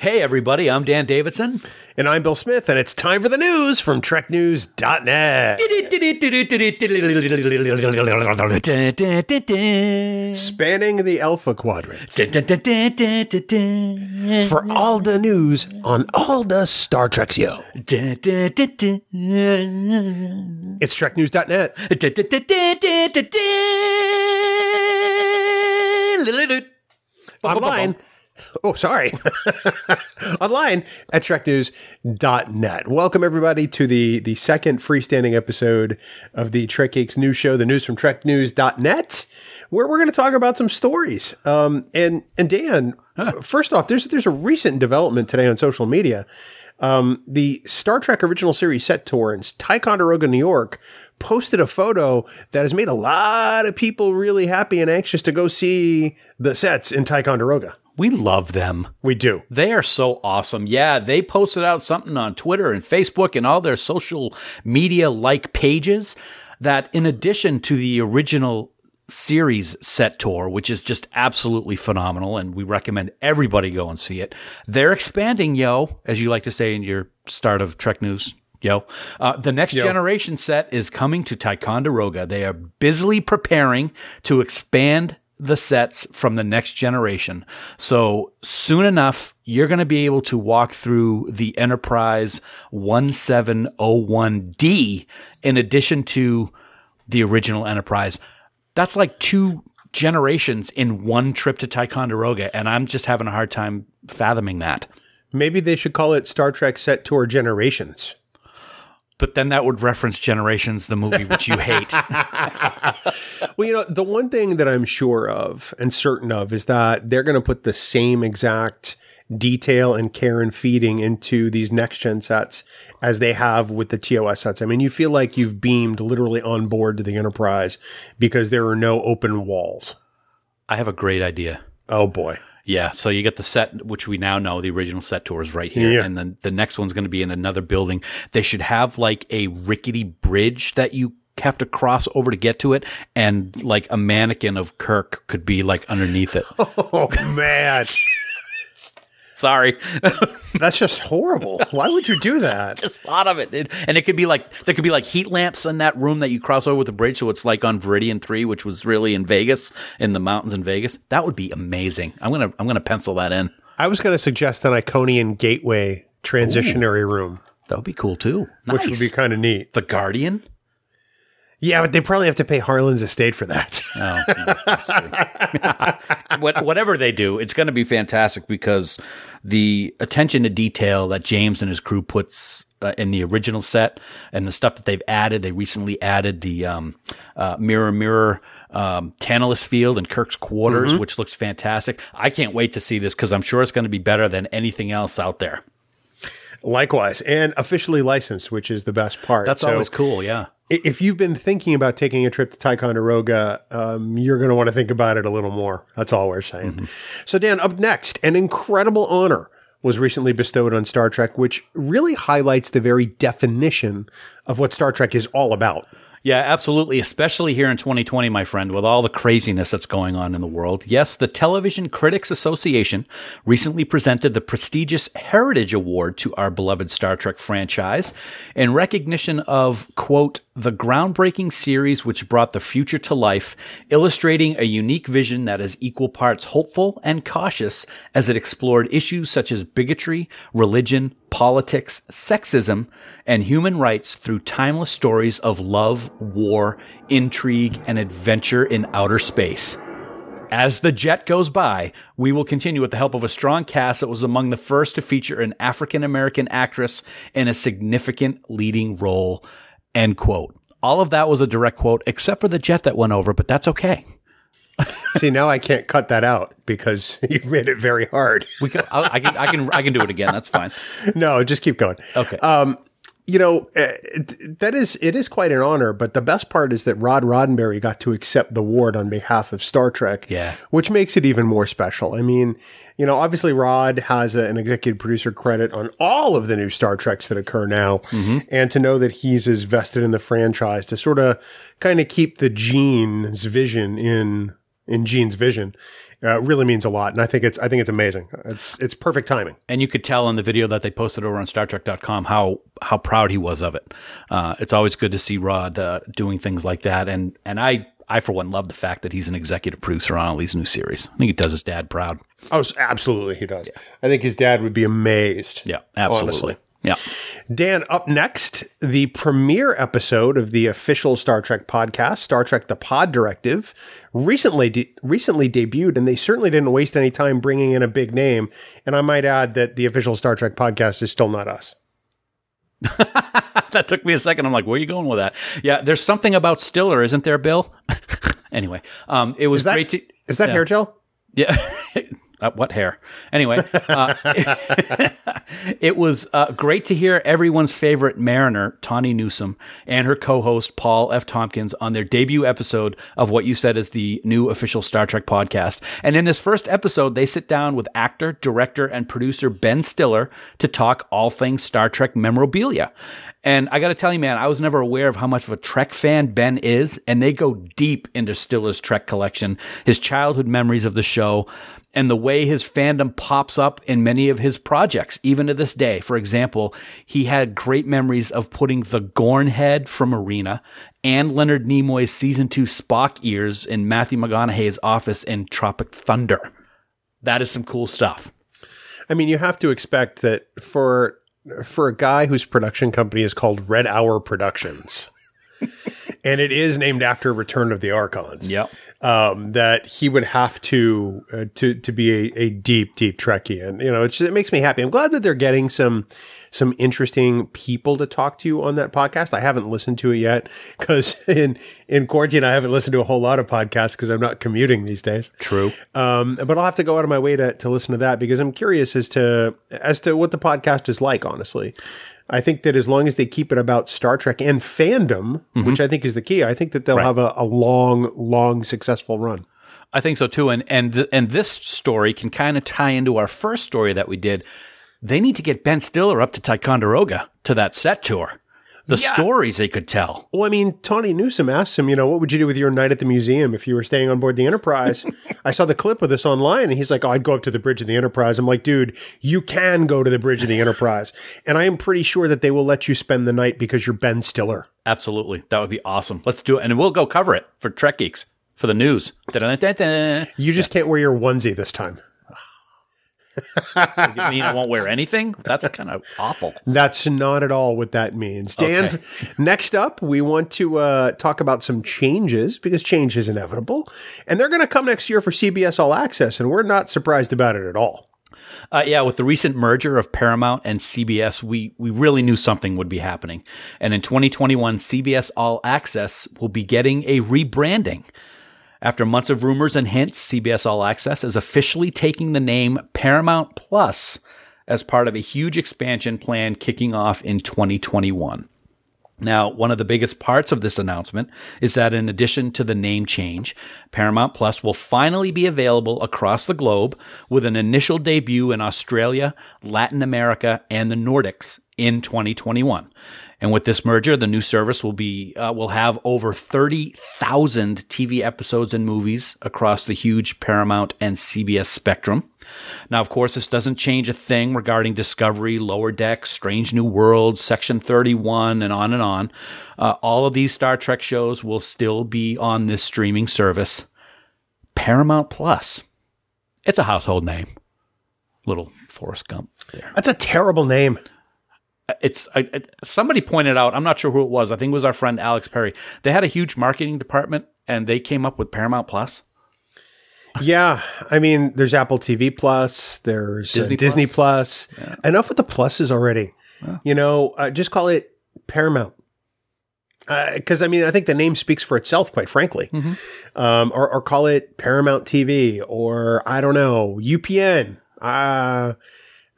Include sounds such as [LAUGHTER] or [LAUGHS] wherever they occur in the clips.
Hey, everybody, I'm Dan Davidson. And I'm Bill Smith, and it's time for the news from TrekNews.net. Spanning the Alpha Quadrant. For all the news on all the Star Treks, yo. It's TrekNews.net. Online. Oh, sorry. [LAUGHS] Online at TrekNews.net. Welcome, everybody, to the, the second freestanding episode of the Trek Geeks News Show, the news from TrekNews.net, where we're going to talk about some stories. Um, and, and Dan, huh. first off, there's, there's a recent development today on social media. Um, the Star Trek original series set tour in Ticonderoga, New York, posted a photo that has made a lot of people really happy and anxious to go see the sets in Ticonderoga. We love them. We do. They are so awesome. Yeah, they posted out something on Twitter and Facebook and all their social media like pages that, in addition to the original series set tour, which is just absolutely phenomenal, and we recommend everybody go and see it. They're expanding, yo, as you like to say in your start of Trek News. Yo, uh, the next yo. generation set is coming to Ticonderoga. They are busily preparing to expand the sets from the next generation. So soon enough, you're going to be able to walk through the Enterprise 1701D in addition to the original Enterprise. That's like two generations in one trip to Ticonderoga, and I'm just having a hard time fathoming that. Maybe they should call it Star Trek Set Tour Generations but then that would reference Generations, the movie which you hate. [LAUGHS] well, you know, the one thing that I'm sure of and certain of is that they're going to put the same exact detail and care and feeding into these next gen sets as they have with the TOS sets. I mean, you feel like you've beamed literally on board to the Enterprise because there are no open walls. I have a great idea. Oh boy. Yeah, so you get the set, which we now know the original set tour is right here, yeah. and then the next one's going to be in another building. They should have like a rickety bridge that you have to cross over to get to it, and like a mannequin of Kirk could be like underneath it. [LAUGHS] Oh man. [LAUGHS] Sorry. That's just horrible. [LAUGHS] Why would you do that? just thought of it. And it could be like there could be like heat lamps in that room that you cross over with the bridge, so it's like on Veridian Three, which was really in Vegas, in the mountains in Vegas. That would be amazing. I'm gonna I'm gonna pencil that in. I was gonna suggest an Iconian gateway transitionary Ooh, room. That would be cool too. Nice. Which would be kind of neat. The Guardian. Yeah, but they probably have to pay Harlan's estate for that. [LAUGHS] Oh, [LAUGHS] whatever they do, it's going to be fantastic because the attention to detail that James and his crew puts uh, in the original set and the stuff that they've added. They recently added the um, uh, mirror mirror um, Tantalus field and Kirk's quarters, mm-hmm. which looks fantastic. I can't wait to see this because I'm sure it's going to be better than anything else out there. Likewise, and officially licensed, which is the best part. That's so, always cool. Yeah if you've been thinking about taking a trip to Ticonderoga, um, you're going to want to think about it a little more. That's all we're saying. Mm-hmm. So, Dan, up next, an incredible honor was recently bestowed on Star Trek, which really highlights the very definition of what Star Trek is all about. Yeah, absolutely. Especially here in 2020, my friend, with all the craziness that's going on in the world. Yes, the Television Critics Association recently presented the prestigious Heritage Award to our beloved Star Trek franchise in recognition of, quote, the groundbreaking series which brought the future to life, illustrating a unique vision that is equal parts hopeful and cautious as it explored issues such as bigotry, religion, politics, sexism, and human rights through timeless stories of love, war, intrigue, and adventure in outer space. As the jet goes by, we will continue with the help of a strong cast that was among the first to feature an African American actress in a significant leading role. End quote. All of that was a direct quote, except for the jet that went over, but that's okay. See, now I can't cut that out because [LAUGHS] you've made it very hard. we can, I, can, I can, I can do it again. That's fine. [LAUGHS] No, just keep going. Okay. Um, you know, uh, that is it is quite an honor. But the best part is that Rod Roddenberry got to accept the award on behalf of Star Trek. Yeah, which makes it even more special. I mean, you know, obviously Rod has a, an executive producer credit on all of the new Star Treks that occur now, mm-hmm. and to know that he's as vested in the franchise to sort of kind of keep the Gene's vision in in Gene's vision uh, really means a lot, and I think it's I think it's amazing. It's it's perfect timing. And you could tell in the video that they posted over on StarTrek.com how how proud he was of it. Uh, it's always good to see Rod uh, doing things like that, and and I I for one love the fact that he's an executive producer on all these new series. I think he does his dad proud. Oh, absolutely, he does. I think his dad would be amazed. Yeah, absolutely. Honestly. Yeah. Dan, up next, the premiere episode of the official Star Trek podcast, Star Trek: The Pod Directive, recently de- recently debuted, and they certainly didn't waste any time bringing in a big name. And I might add that the official Star Trek podcast is still not us. [LAUGHS] that took me a second. I'm like, where are you going with that? Yeah, there's something about Stiller, isn't there, Bill? [LAUGHS] anyway, um, it was that, great to. is that hair gel? Yeah. [LAUGHS] Uh, what hair? Anyway, uh, [LAUGHS] it was uh, great to hear everyone's favorite Mariner, Tawny Newsom, and her co-host Paul F. Tompkins on their debut episode of what you said is the new official Star Trek podcast. And in this first episode, they sit down with actor, director, and producer Ben Stiller to talk all things Star Trek memorabilia. And I got to tell you, man, I was never aware of how much of a Trek fan Ben is, and they go deep into Stiller's Trek collection, his childhood memories of the show and the way his fandom pops up in many of his projects, even to this day. For example, he had great memories of putting the Gorn head from Arena and Leonard Nimoy's season two Spock ears in Matthew McConaughey's office in Tropic Thunder. That is some cool stuff. I mean, you have to expect that for for a guy whose production company is called Red Hour Productions. And it is named after Return of the Archons. Yep. Um, that he would have to uh, to to be a, a deep deep Trekkie, and you know it, just, it makes me happy. I'm glad that they're getting some some interesting people to talk to on that podcast. I haven't listened to it yet because [LAUGHS] in in quarantine I haven't listened to a whole lot of podcasts because I'm not commuting these days. True. Um, but I'll have to go out of my way to to listen to that because I'm curious as to as to what the podcast is like. Honestly, I think that as long as they keep it about Star Trek and fandom, mm-hmm. which I think is the key, I think that they'll Right. have a, a long, long, successful run. I think so too. And and th- and this story can kind of tie into our first story that we did. They need to get Ben Stiller up to Ticonderoga to that set tour. The stories they could tell. Well, I mean, Tawny Newsom asked him, you know, what would you do with your night at the museum if you were staying on board the Enterprise? [LAUGHS] I saw the clip of this online and he's like, oh, I'd go up to the bridge of the Enterprise. I'm like, dude, you can go to the bridge of the Enterprise. and I am pretty sure that they will let you spend the night because you're Ben Stiller. Absolutely, that would be awesome. Let's do it, and we'll go cover it for Trek Geeks for the news. You just can't wear your onesie this time. [LAUGHS] You mean I won't wear anything? That's kind of awful. That's not at all what that means. Dan, Okay. next up, we want to uh, talk about some changes because change is inevitable. And they're going to come next year for CBS All Access, and we're not surprised about it at all. Uh, yeah, with the recent merger of Paramount and CBS, we we really knew something would be happening. And in 2021, CBS All Access will be getting a rebranding. After months of rumors and hints, CBS All Access is officially taking the name Paramount Plus as part of a huge expansion plan kicking off in 2021. Now, one of the biggest parts of this announcement is that in addition to the name change, Paramount Plus will finally be available across the globe with an initial debut in Australia, Latin America, and the Nordics in 2021. And with this merger, the new service will be uh, will have over 30,000 TV episodes and movies across the huge Paramount and CBS spectrum. Now, of course, this doesn't change a thing regarding Discovery, Lower Deck, Strange New World, Section 31, and on and on. Uh, all of these Star Trek shows will still be on this streaming service. Paramount Plus. It's a household name. Little Forrest Gump there. That's a terrible name. It's I, somebody pointed out. I'm not sure who it was. I think it was our friend Alex Perry. They had a huge marketing department, and they came up with Paramount Plus. Yeah, I mean, there's Apple TV Plus, there's Disney Disney, Disney Plus. Enough with the pluses already. You know, uh, just call it Paramount. Because I mean, I think the name speaks for itself, quite frankly. Um, or, or call it Paramount TV, or I don't know, UPN.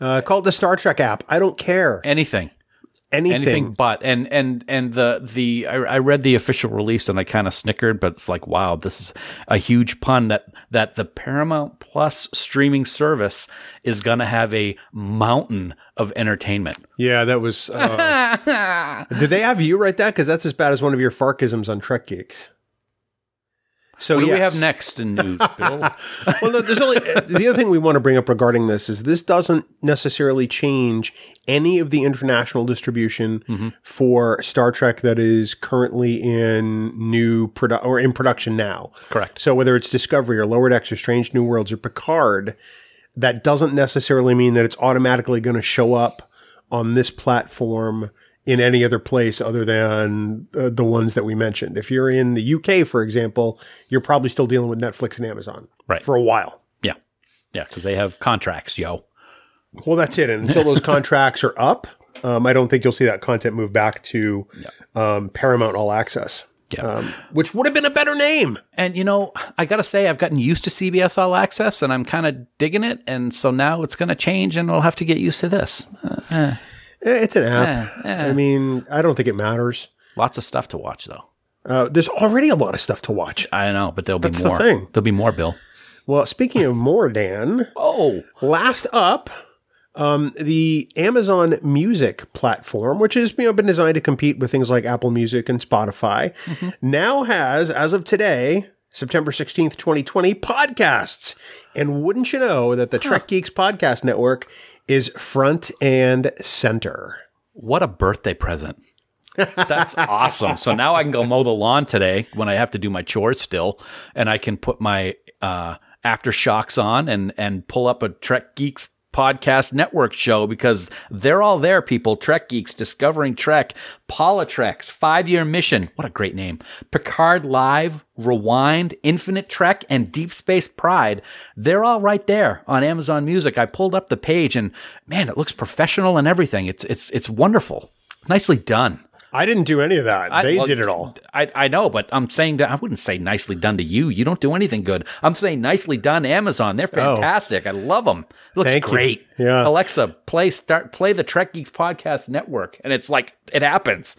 Uh, call it the Star Trek app. I don't care. Anything. Anything. anything but and and and the the I, I read the official release and I kind of snickered, but it's like wow, this is a huge pun that that the Paramount Plus streaming service is gonna have a mountain of entertainment. Yeah, that was. Uh, [LAUGHS] did they have you write that? Because that's as bad as one of your Farkisms on Trek Geeks. So What do we have next in news, [LAUGHS] Bill? well, no, there's only the other thing we want to bring up regarding this is this doesn't necessarily change any of the international distribution Mm-hmm. for Star Trek that is currently in new produ- or in production now. Correct. So whether it's Discovery or Lower Decks or Strange New Worlds or Picard, that doesn't necessarily mean that it's automatically going to show up on this platform in any other place other than uh, the ones that we mentioned. If you're in the UK, for example, you're probably still dealing with Netflix and Amazon Right. for a while. yeah, yeah, because they have contracts, yo. Well, that's it. And until those [LAUGHS] contracts are up, um, I don't think you'll see that content move back to um, Paramount All Access, Yeah. um, which would have been a better name. And you know, I gotta say, I've gotten used to CBS All Access, and I'm kind of digging it. And so now it's going to change, and we'll have to get used to this. Eh, It's an app. Eh, eh. I mean, I don't think it matters. Lots of stuff to watch, though. Uh, there's already a lot of stuff to watch. I know, but there'll That's be the more. thing. There'll be more, Bill. Well, speaking of more, Dan, [LAUGHS] Oh, last up, um, the Amazon Music platform, which has you know, been designed to compete with things like Apple Music and Spotify, now has, as of today, September 16th, 2020, podcasts. And wouldn't you know that the Trek Geeks Podcast Network is front and center? what a birthday present! That's awesome. So now I can go mow the lawn today when I have to do my chores still, and I can put my uh, AfterShokz on and and pull up a Trek Geeks podcast network show because they're all there. People, Trek Geeks, discovering Trek, Politrex, five year mission. What a great name! Picard Live, Rewind, Infinite Trek, and Deep Space Pride. They're all right there on Amazon Music. I pulled up the page and man, it looks professional and everything. It's it's it's wonderful. Nicely done. I didn't do any of that. I- they well, did it all. I, I know, but I'm saying that I wouldn't say nicely done to you. You don't do anything good. I'm saying nicely done, Amazon. They're oh. fantastic. I love them. It looks Oh. Thank you. great. Yeah. Alexa, play start play the Trek Geeks podcast network, and it's like it happens.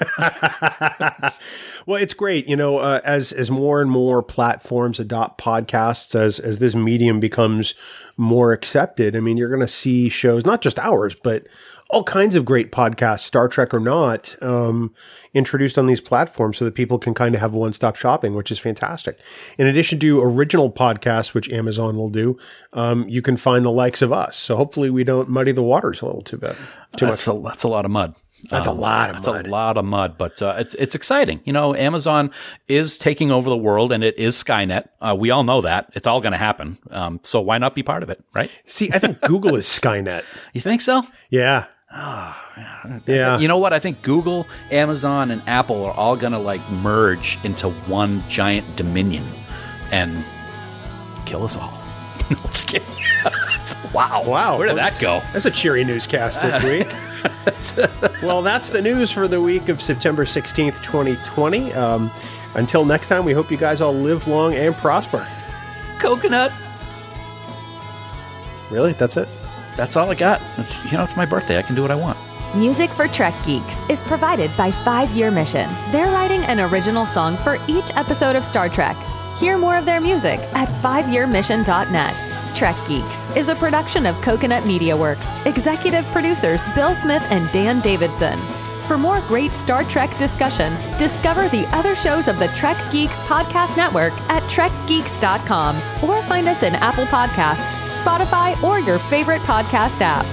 [LAUGHS] Well, it's great. You know, uh, as as more and more platforms adopt podcasts, as as this medium becomes more accepted, I mean, you're going to see shows, not just ours, but all kinds of great podcasts, Star Trek or not, um, introduced on these platforms so that people can kind of have one stop shopping, which is fantastic. In addition to original podcasts, which Amazon will do, um, you can find the likes of us. So hopefully, we don't muddy the waters a little too bit. Too much. A that's a lot of mud. That's a lot of That's mud. a lot of mud, but uh, it's it's exciting. You know, Amazon is taking over the world, and it is Skynet. Uh, we all know that it's all going to happen. Um, so why not be part of it, right? See, I think [LAUGHS] Google is Skynet. You think so? Yeah. yeah. You know what? I think Google, Amazon, and Apple are all going to like merge into one giant dominion and kill us all. [LAUGHS] No, just kidding. [LAUGHS] wow. Wow. Where did that go? That's a cheery newscast this [LAUGHS] week. well, that's the news for the week of September 16th, 2020. Um, until next time, we hope you guys all live long and prosper. Coconut. Really? That's it? That's all I got. It's you know, it's my birthday. I can do what I want. Music for Trek Geeks is provided by Five Year Mission. They're writing an original song for each episode of Star Trek. Hear more of their music at fiveyearmission.net. Trek Geeks is a production of Coconut Media Works. Executive producers Bill Smith and Dan Davidson. For more great Star Trek discussion, discover the other shows of the Trek Geeks Podcast Network at trekgeeks.com or find us in Apple Podcasts, Spotify, or your favorite podcast app.